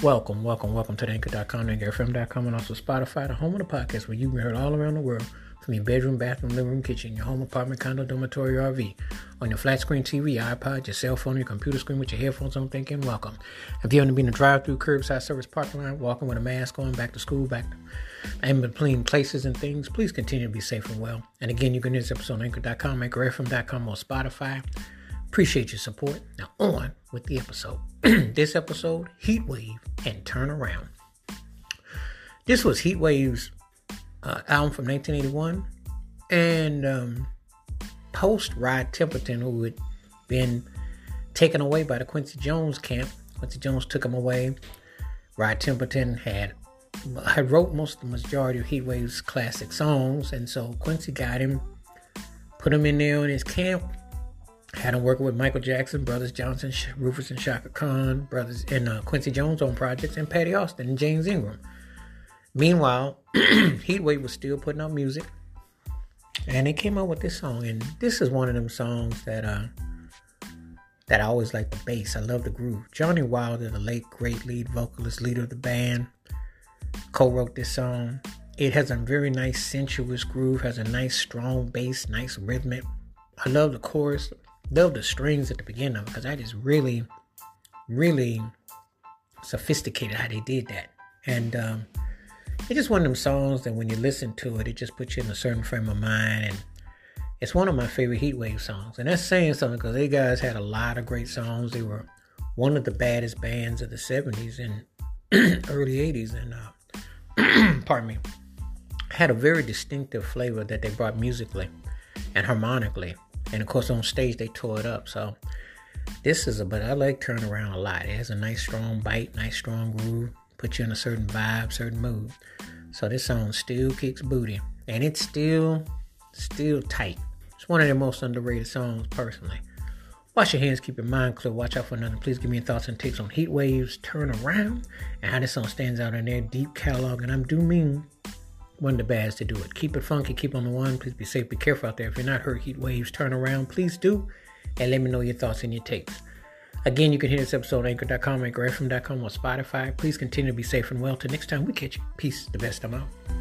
Welcome, welcome, welcome to the anchor.com, anchorfm.com, and also Spotify, the home of the podcast where you can be heard all around the world from your bedroom, bathroom, living room, kitchen, your home, apartment, condo, dormitory, RV, on your flat screen TV, iPod, your cell phone, your computer screen with your headphones on, thinking welcome. If you haven't been to drive through curbside service parking lot, walking with a mask on, back to school, back to, in between places and things, please continue to be safe and well. And again, you can hear this episode on anchor.com, anchorfm.com, or Spotify. Appreciate your support. Now, on with the episode. this episode, Heatwave and Turn Around. This was Heatwave's uh, album from 1981, and um, post Rod Temperton, who had been taken away by the Quincy Jones camp. Quincy Jones took him away. Rod Temperton had I wrote most of the majority of Heatwave's classic songs, and so Quincy got him, put him in there in his camp, had him working with Michael Jackson, Brothers Johnson, Rufus and Chaka Khan, Brothers and uh, Quincy Jones on projects, and Patti Austin and James Ingram. Meanwhile, Heatwave was still putting out music, and they came out with this song. And this is one of them songs that uh, that I always like the bass. I love the groove. Johnnie Wilder, the late great lead vocalist, leader of the band, co-wrote this song. It has a very nice sensuous groove, has a nice strong bass, nice rhythmic. I love the chorus love the strings at the beginning of it, because that is really, really sophisticated how they did that. And um, it's just one of them songs that when you listen to it, it just puts you in a certain frame of mind. And it's one of my favorite Heatwave songs. And that's saying something because they guys had a lot of great songs. They were one of the baddest bands of the 70s and early 80s. And uh, pardon me, had a very distinctive flavor that they brought musically and harmonically and of course on stage they tore it up. So this is a but I like turn around a lot. It has a nice strong bite, nice strong groove, put you in a certain vibe, certain mood. So this song still kicks booty. And it's still still tight. It's one of the most underrated songs personally. Wash your hands, keep your mind clear, watch out for nothing. Please give me your thoughts and takes on Heat Waves, Turn Around, and how this song stands out in their deep catalog. And I'm do mean one of the bads to do it. Keep it funky, keep on the one. Please be safe, be careful out there. If you're not hurt, heat waves, turn around. Please do. And let me know your thoughts and your takes. Again, you can hear this episode on anchor.com, anchorfm.com, or Spotify. Please continue to be safe and well. Till next time we catch you. Peace. The best I'm out.